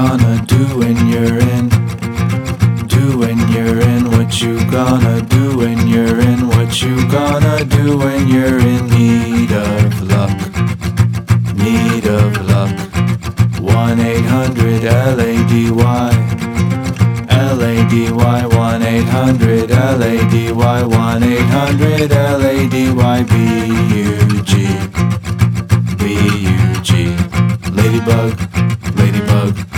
gonna do when you're in? Do when you're in? What you gonna do when you're in? What you gonna do when you're in need of luck? Need of luck. 1 800 LADY. LADY 1 800 LADY 1 800 LADY BUG. B-U-G Ladybug, ladybug, ladybug,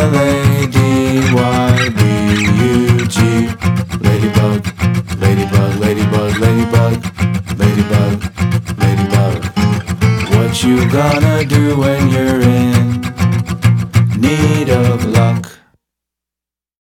L A D Y B U G, ladybug, ladybug, ladybug, ladybug, ladybug, ladybug. What you gonna do when you're in need of luck?